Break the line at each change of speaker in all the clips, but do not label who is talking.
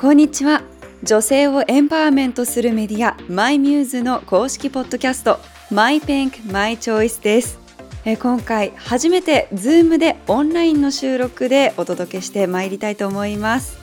こんにちは。女性をエンパワーメントするメディアマイミューズの公式ポッドキャストマイペンクマイチョイスです。え今回初めて Zoom でオンラインの収録でお届けしてまいりたいと思います。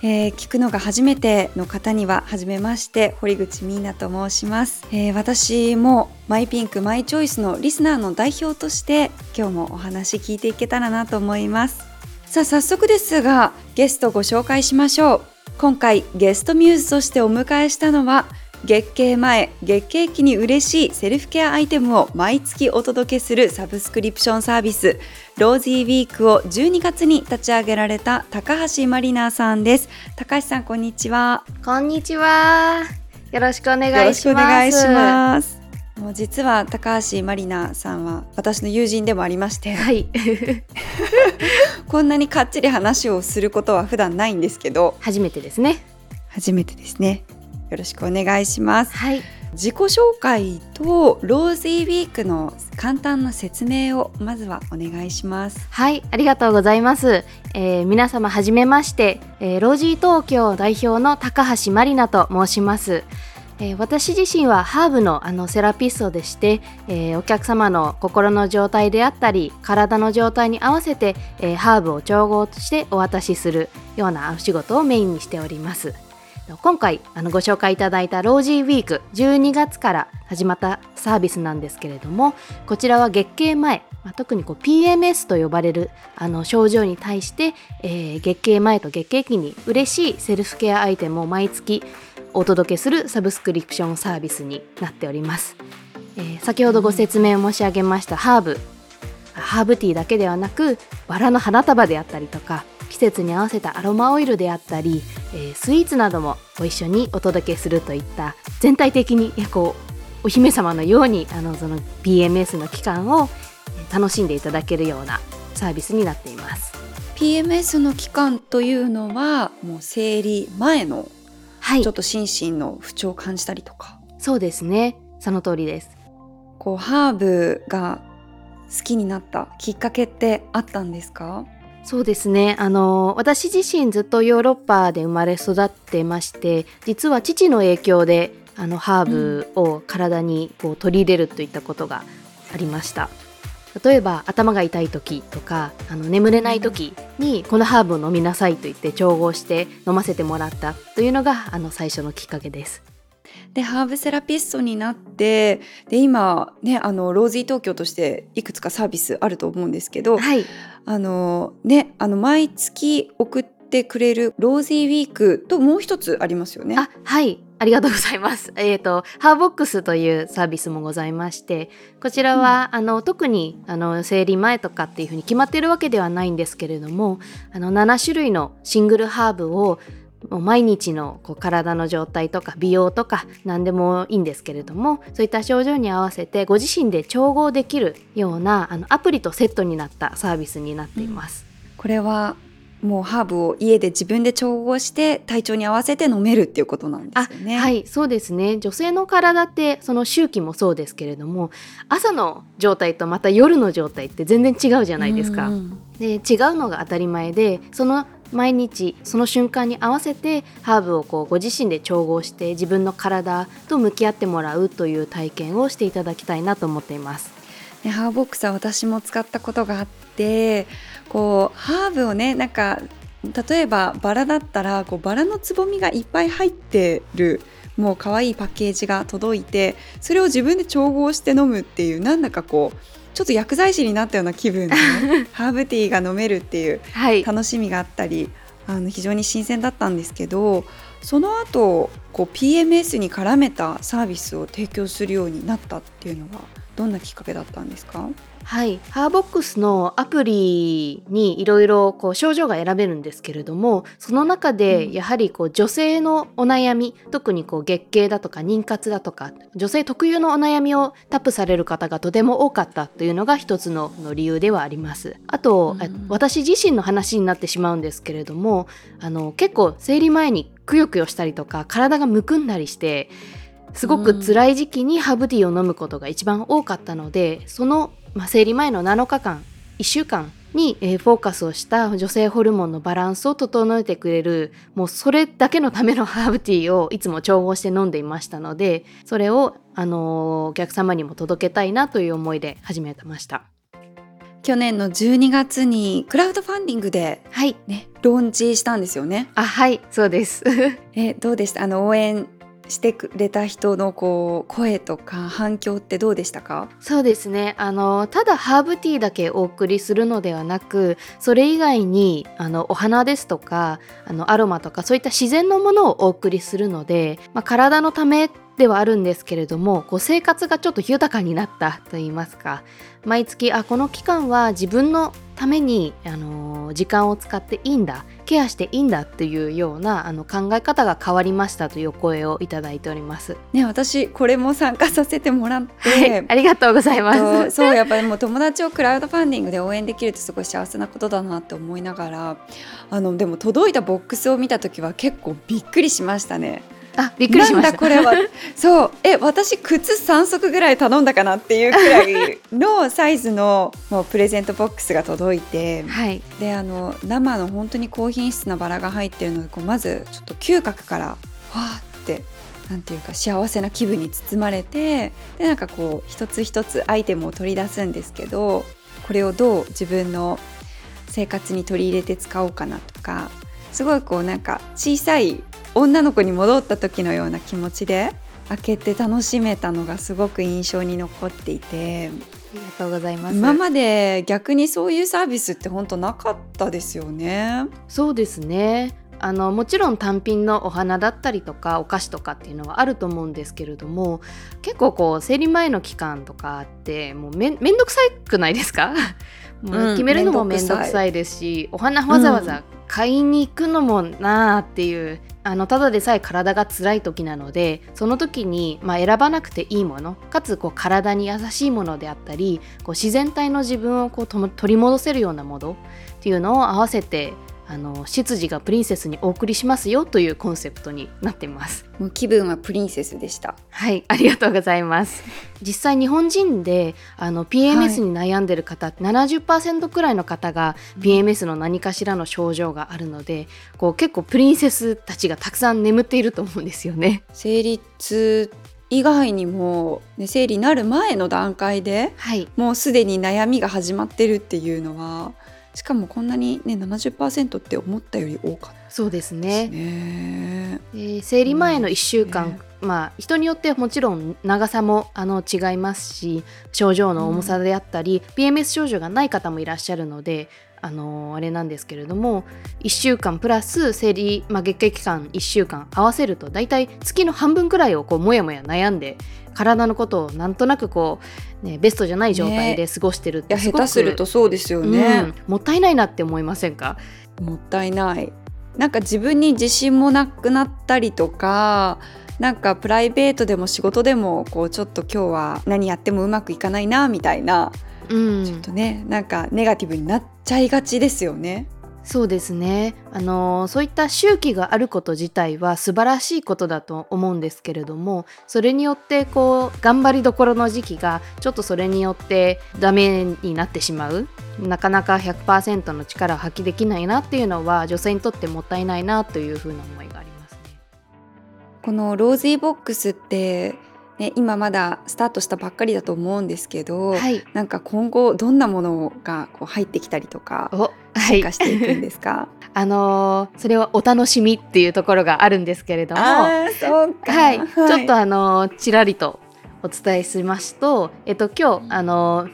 えー、聞くのが初めての方には初めまして堀口ミーナと申します、えー、私もマイピンクマイチョイスのリスナーの代表として今日もお話聞いていけたらなと思います。さあ早速ですがゲストご紹介しましょう。今回ゲストミューズとしてお迎えしたのは月経前月経期に嬉しいセルフケアアイテムを毎月お届けするサブスクリプションサービスロージーウィークを12月に立ち上げられた高橋まりなさんです。高橋さんこんにちは。
こんにちは。よろしくお願いします。お
願いします。もう実は高橋まりなさんは私の友人でもありまして、
はい、
こんなにかっちり話をすることは普段ないんですけど。
初めてですね。
初めてですね。よろしくお願いします。
はい。
自己紹介とローズィーウィークの簡単な説明をまずはお願いします。
はいありがとうございます、えー、皆様はじめまして、えー、ロージー東京代表の高橋まりなと申します私自身はハーブのあのセラピストでして、えー、お客様の心の状態であったり体の状態に合わせて、えー、ハーブを調合してお渡しするようなお仕事をメインにしております。今回あのご紹介いただいたロージーウィーク12月から始まったサービスなんですけれどもこちらは月経前、まあ、特にこう PMS と呼ばれるあの症状に対して、えー、月経前と月経期に嬉しいセルフケアアイテムを毎月お届けするサブスクリプションサービスになっております、えー、先ほどご説明申し上げましたハーブハーブティーだけではなくバラの花束であったりとか季節に合わせたアロマオイルであったり、えー、スイーツなどもご一緒にお届けするといった全体的にこうお姫様のようにあのその PMS の期間を楽しんでいただけるようなサービスになっています。
PMS の期間というのはもう生理前のちょっと心身の不調を感じたりとか、
はい、そうですね。その通りです。
こうハーブが好きになったきっかけってあったんですか？
そうですね。あの私自身ずっとヨーロッパで生まれ育ってまして実は父の影響であのハーブを体にこう取り入れるといったことがありました。例えば頭が痛い時とかあの眠れない時にこのハーブを飲みなさいと言って調合して飲ませてもらったというのがあの最初のきっかけです。
でハーブセラピストになってで今ねあのローズイ東京としていくつかサービスあると思うんですけど、
はい、
あのねあの毎月送ってくれるローズイウィークともう一つありますよね。
あはいありがとうございます。えっ、ー、と、ハーボックスというサービスもございまして、こちらは、うん、あの、特に、あの、生理前とかっていうふうに決まっているわけではないんですけれども、あの、7種類のシングルハーブをもう毎日のこう体の状態とか美容とか何でもいいんですけれどもそういった症状に合わせてご自身で調合できるようなあのアプリとセットになったサービスになっています。
うん、これはもうハーブを家で自分で調合して体調に合わせて飲めるっていうことなんですよね。
はいそうですね女性の体ってその周期もそうですけれども朝の状態とまた夜の状態って全然違うじゃないですか。で違うのが当たり前でその毎日その瞬間に合わせてハーブをこうご自身で調合して自分の体と向き合ってもらうという体験をしていただきたいなと思っています。
ね、ハーボックスは私も使ったことがあってこうハーブをねなんか例えばバラだったらこうバラのつぼみがいっぱい入ってるもう可愛いパッケージが届いてそれを自分で調合して飲むっていうなんだかこうちょっと薬剤師になったような気分で、ね、ハーブティーが飲めるっていう楽しみがあったり、はい、あの非常に新鮮だったんですけどその後こう PMS に絡めたサービスを提供するようになったっていうのはどんなきっかけだったんですか？
はい、ハーボックスのアプリにいろいろ症状が選べるんですけれどもその中でやはりこう女性のお悩み特にこう月経だとか妊活だとか女性特有のお悩みをタップされる方がとても多かったというのが一つの理由ではあります。あと、うん、私自身の話になってしまうんですけれどもあの結構生理前にくよくよしたりとか体がむくんだりしてすごく辛い時期にハーブティーを飲むことが一番多かったのでそのまあ、生理前の7日間1週間に、えーフォーカスをした女性ホルモンのバランスを整えてくれるもうそれだけのためのハーブティーをいつも調合して飲んでいましたのでそれを、あのーお客様にも届けたいなという思いで始めました。
去年の12月にクラウドファンディングで
はい。
ねローンチしたんですよね。
あはい。そうです。
えどうでした？あの応援してくれた人のこう声とか反響ってどうでしたか？
そうですね。あのただハーブティーだけお送りするのではなくそれ以外にあのお花ですとかあのアロマとかそういった自然のものをお送りするので、まあ、体のためではあるんですけれどもこう生活がちょっと豊かになったといいますか毎月あこの期間は自分のために、あの時間を使っていいんだケアしていいんだっていうようなあの考え方が変わりましたというお声をいただいております。
ね私これも参加させてもらって、
はい、ありがとうございます。
えっとそうやっぱりもう友達をクラウドファンディングで応援できるってすごい幸せなことだなって思いながらあのでも届いたボックスを見た時は結構びっくりしましたね。
あびっくりしました。
なんだこれは。そう。え私靴3足ぐらい頼んだかなっていうくらいのサイズのもうプレゼントボックスが届いて。
はい。
であの生の本当に高品質なバラが入ってるのでこうまずちょっと嗅覚からわーってなんていうか幸せな気分に包まれてでなんかこう一つ一つアイテムを取り出すんですけどこれをどう自分の生活に取り入れて使おうかなとかすごいこうなんか小さい女の子に戻った時のような気持ちで開けて楽しめたのがすごく印象に残っていて
ありがとうございます。
今まで逆にそういうサービスって本当なかったですよね。
そうですね。あのもちろん単品のお花だったりとかお菓子とかっていうのはあると思うんですけれども結構こう生理前の期間とかってもうめんめんどくさくないですか？もう
うん
決めるのも
めんどくさい
めんどくさいですし、お花わざわざ買いに行くのもなあっていう、あのただでさえ体が辛い時なのでその時に、まあ、選ばなくていいものかつこう体に優しいものであったりこう自然体の自分をこう取り戻せるようなものっていうのを合わせてあの執事がプリンセスにお送りしますよというコンセプトになってます。
もう気分はプリンセスでした。
はい、ありがとうございます。実際日本人であの PMS に悩んでる方、って70%くらいの方が PMS の何かしらの症状があるので、こう結構プリンセスたちがたくさん眠っていると思うんですよね。
生理痛以外にも、ね、生理になる前の段階で
はい、
もうすでに悩みが始まってるっていうのはしかもこんなにね70%って思ったより多かった
そうですね。
ね。
で生理前の1週間、
うんね
まあ人によってもちろん長さもあの違いますし症状の重さであったり、PMS 症状がない方もいらっしゃるのであのあれなんですけれども1週間プラス生理、まあ、月経期間1週間合わせると大体月の半分くらいをこうもやもや悩んで体のことをなんとなくこう、ね、ベストじゃない状態で過ごしてるってすごく、
下手するとそうですよね、
うんもったいないなって思いませんか？
もったいない。なんか自分に自信もなくなったりとかなんかプライベートでも仕事でもこうちょっと今日は何やってもうまくいかないなみたいな、
うん
ちょっとねなんかネガティブになっちゃいがちですよね。
そうですね、あのそういった周期があること自体は素晴らしいことだと思うんですけれどもそれによってこう頑張りどころの時期がちょっとそれによってダメになってしまうなかなか100%の力を発揮できないなっていうのは女性にとってもったいないなというふうな思いがありますね。
このローズーボックスって、ね、今まだスタートしたばっかりだと思うんですけど、
はい、
なんか今後どんなものがこう入ってきたりとか進化していくんですか、
あのーそれはお楽しみっていうところがあるんですけれども。
あーそうか。
はい、ちょっとあのちらりとお伝えしますと、えっと今日あの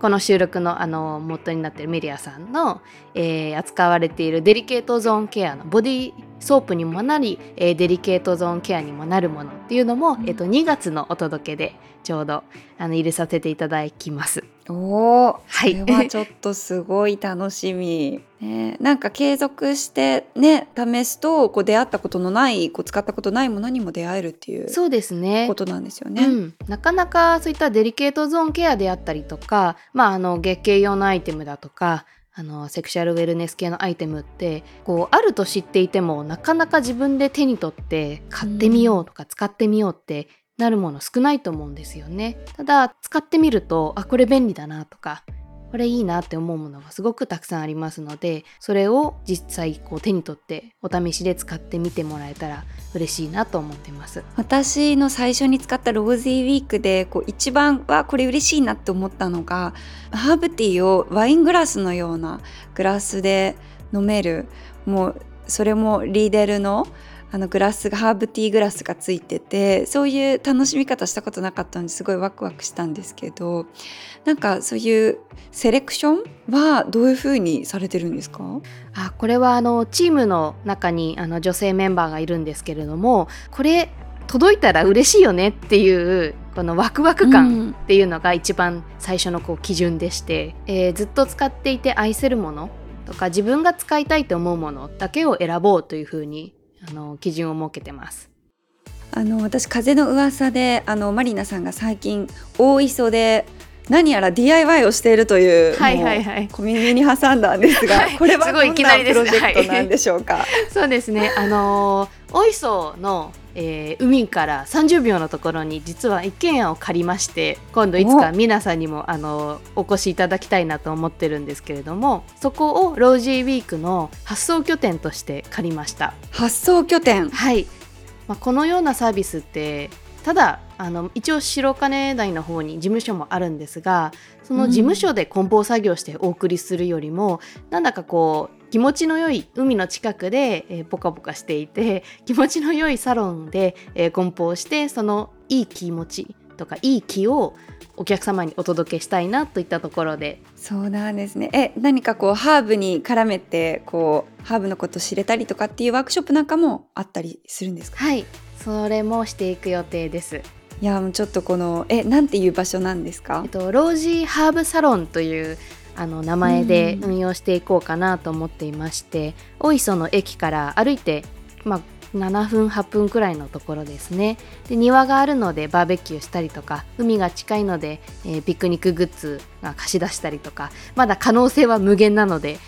この収録のあの元になっているメリアさんの、えー扱われているデリケートゾーンケアのボディソープにもなり、えーデリケートゾーンケアにもなるものっていうのも、えっと2月のお届けでちょうどあの入れさせていただきます。
おー
はい。
それはちょっとすごい楽しみ、ね、なんか継続してね試すとこう出会ったことのないこう使ったことないものにも出会えるっていう
そうですね。
ことなんですよね。
うん、なかなかそういったデリケートゾーンケアであったりとか、まあ、あの月経用のアイテムだとかあのセクシャルウェルネス系のアイテムってこうあると知っていてもなかなか自分で手に取って買ってみようとか使ってみようってなるもの少ないと思うんですよね。ただ使ってみるとあこれ便利だなとかこれいいなって思うものがすごくたくさんありますのでそれを実際こう手に取ってお試しで使ってみてもらえたら嬉しいなと思ってます。
私の最初に使ったローズィーウィークでこう一番はこれ嬉しいなって思ったのがハーブティーをワイングラスのようなグラスで飲めるもうそれもリーデルのあのグラスがハーブティーグラスがついててそういう楽しみ方したことなかったのですごいワクワクしたんですけどなんかそういうセレクションはどういうふうにされてるんですか？
あこれはあのチームの中にあの女性メンバーがいるんですけれどもこれ届いたら嬉しいよねっていうこのワクワク感っていうのが一番最初のこう基準でして、うん、えー、ずっと使っていて愛せるものとか自分が使いたいと思うものだけを選ぼうというふうにあの基準を設けてます。
あの私風の噂であのマリナさんが最近大磯で何やら DIY をしているという、はいはいはい、小耳に挟んだんですが、はい、これはどんなプロジェクトなんでしょうか？
そうですね。あの大磯の、えー、海から30秒のところに実は一軒家を借りまして今度いつか皆さんにもあのお越しいただきたいなと思ってるんですけれどもそこをロージーウィークの発送拠点として借りました。
発送拠点。
はい、まあ、このようなサービスってただあの一応白金台の方に事務所もあるんですがその事務所で梱包作業してお送りするよりも、うん、なんだかこう気持ちの良い海の近くで、えー、ポカポカしていて気持ちの良いサロンで、えー、梱包してそのいい気持ちとかいい気をお客様にお届けしたいなといったところで。
そうなんですね。え何かこうハーブに絡めてこうハーブのこと知れたりとかっていうワークショップなんかもあったりするんですか？
はい。それもしていく予定です。
いやもうちょっとこのえなんていう場所なんですか、
えっと、ロージーハーブサロンというあの名前で運用していこうかなと思っていまして、うん、大磯の駅から歩いて、まあ、7分8分くらいのところですねで庭があるのでバーベキューしたりとか海が近いので、えー、ピクニックグッズが貸し出したりとかまだ可能性は無限なので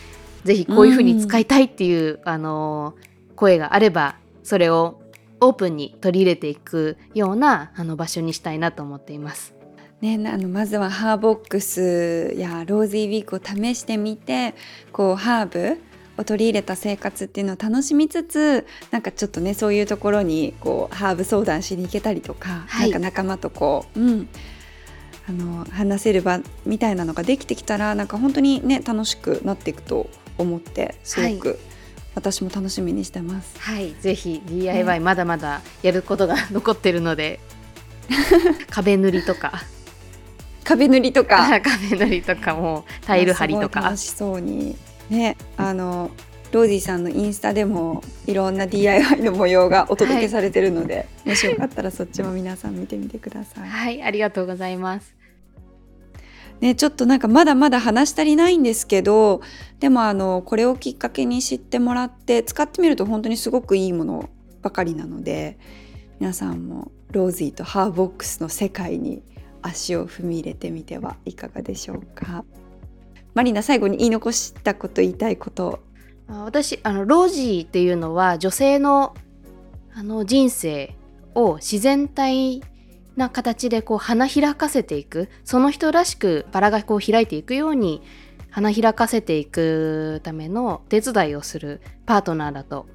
ぜひこういうふうに使いたいっていう、うん、あのー、声があればそれをオープンに取り入れていくようなあの場所にしたいなと思っています。
ね、あのまずはハーボックスやローズィーウィークを試してみてこうハーブを取り入れた生活っていうのを楽しみつつなんかちょっとねそういうところにこうハーブ相談しに行けたりとか、はい、なんか仲間とこう、うん、あの話せる場みたいなのができてきたらなんか本当にね楽しくなっていくと思ってすごく、はい。私も楽しみにしてます。
はい、ぜひ DIY まだまだやることが 残ってるので、壁塗りとか
壁塗りとか
壁塗りとかもタイル張りとか
楽しそうにねあのローディさんのインスタでもいろんな DIY の模様がお届けされてるので、はい、もしよかったらそっちも皆さん見てみてください。
はいありがとうございます。
ね、ちょっとなんかまだまだ話し足りないんですけどでもあのこれをきっかけに知ってもらって使ってみると本当にすごくいいものばかりなので皆さんもローズィーとハーボックスの世界に足を踏み入れてみてはいかがでしょうか。マリナ最後に言い残したこと言いたいこと。
私あのロージーっていうのは女性のあの人生を自然体な形でこう花開かせていくその人らしくバラがこう開いていくように花開かせていくための手伝いをするパートナーだと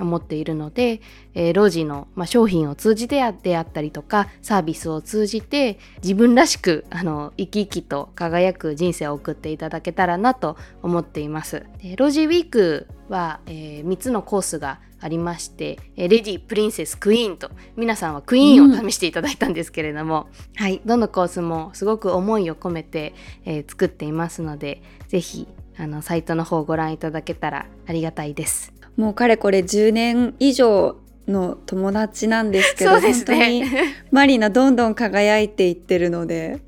思っているので、えー、ロージの、まあ、商品を通じてであったりとかサービスを通じて自分らしくあの生き生きと輝く人生を送っていただけたらなと思っています。でロージーウィークは、えー、3つのコースがありまして、えー、レディー、プリンセス、クイーンと皆さんはクイーンを試していただいたんですけれども、うん、はい、どのコースもすごく思いを込めて、えー、作っていますのでぜひあのサイトの方をご覧いただけたらありがたいです。
もうかれこれ10年以上の友達なんですけど、ね、本当にマリナどんどん輝いていってるので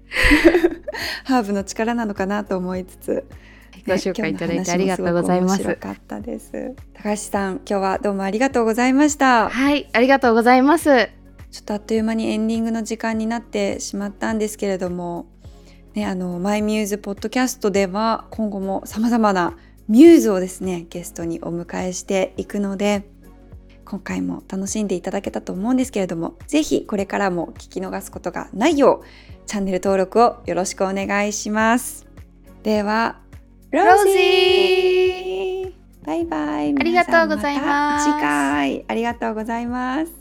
ハーブの力なのかなと思いつつ。
ご紹介いただいてありがとうございます。
かったです。高橋さん、今日はどうもありがとうございました。
はい、ありがとうございます。ちょ
っとあっという間にエンディングの時間になってしまったんですけれども、ね、あのマイミューズポッドキャストでは今後もさまざまなミューズをですねゲストにお迎えしていくので今回も楽しんでいただけたと思うんですけれども是非これからも聞き逃すことがないようチャンネル登録をよろしくお願いします。ではロ
ージ
ー。バイバイ。
ありがとうございます。
次回。ありがとうございます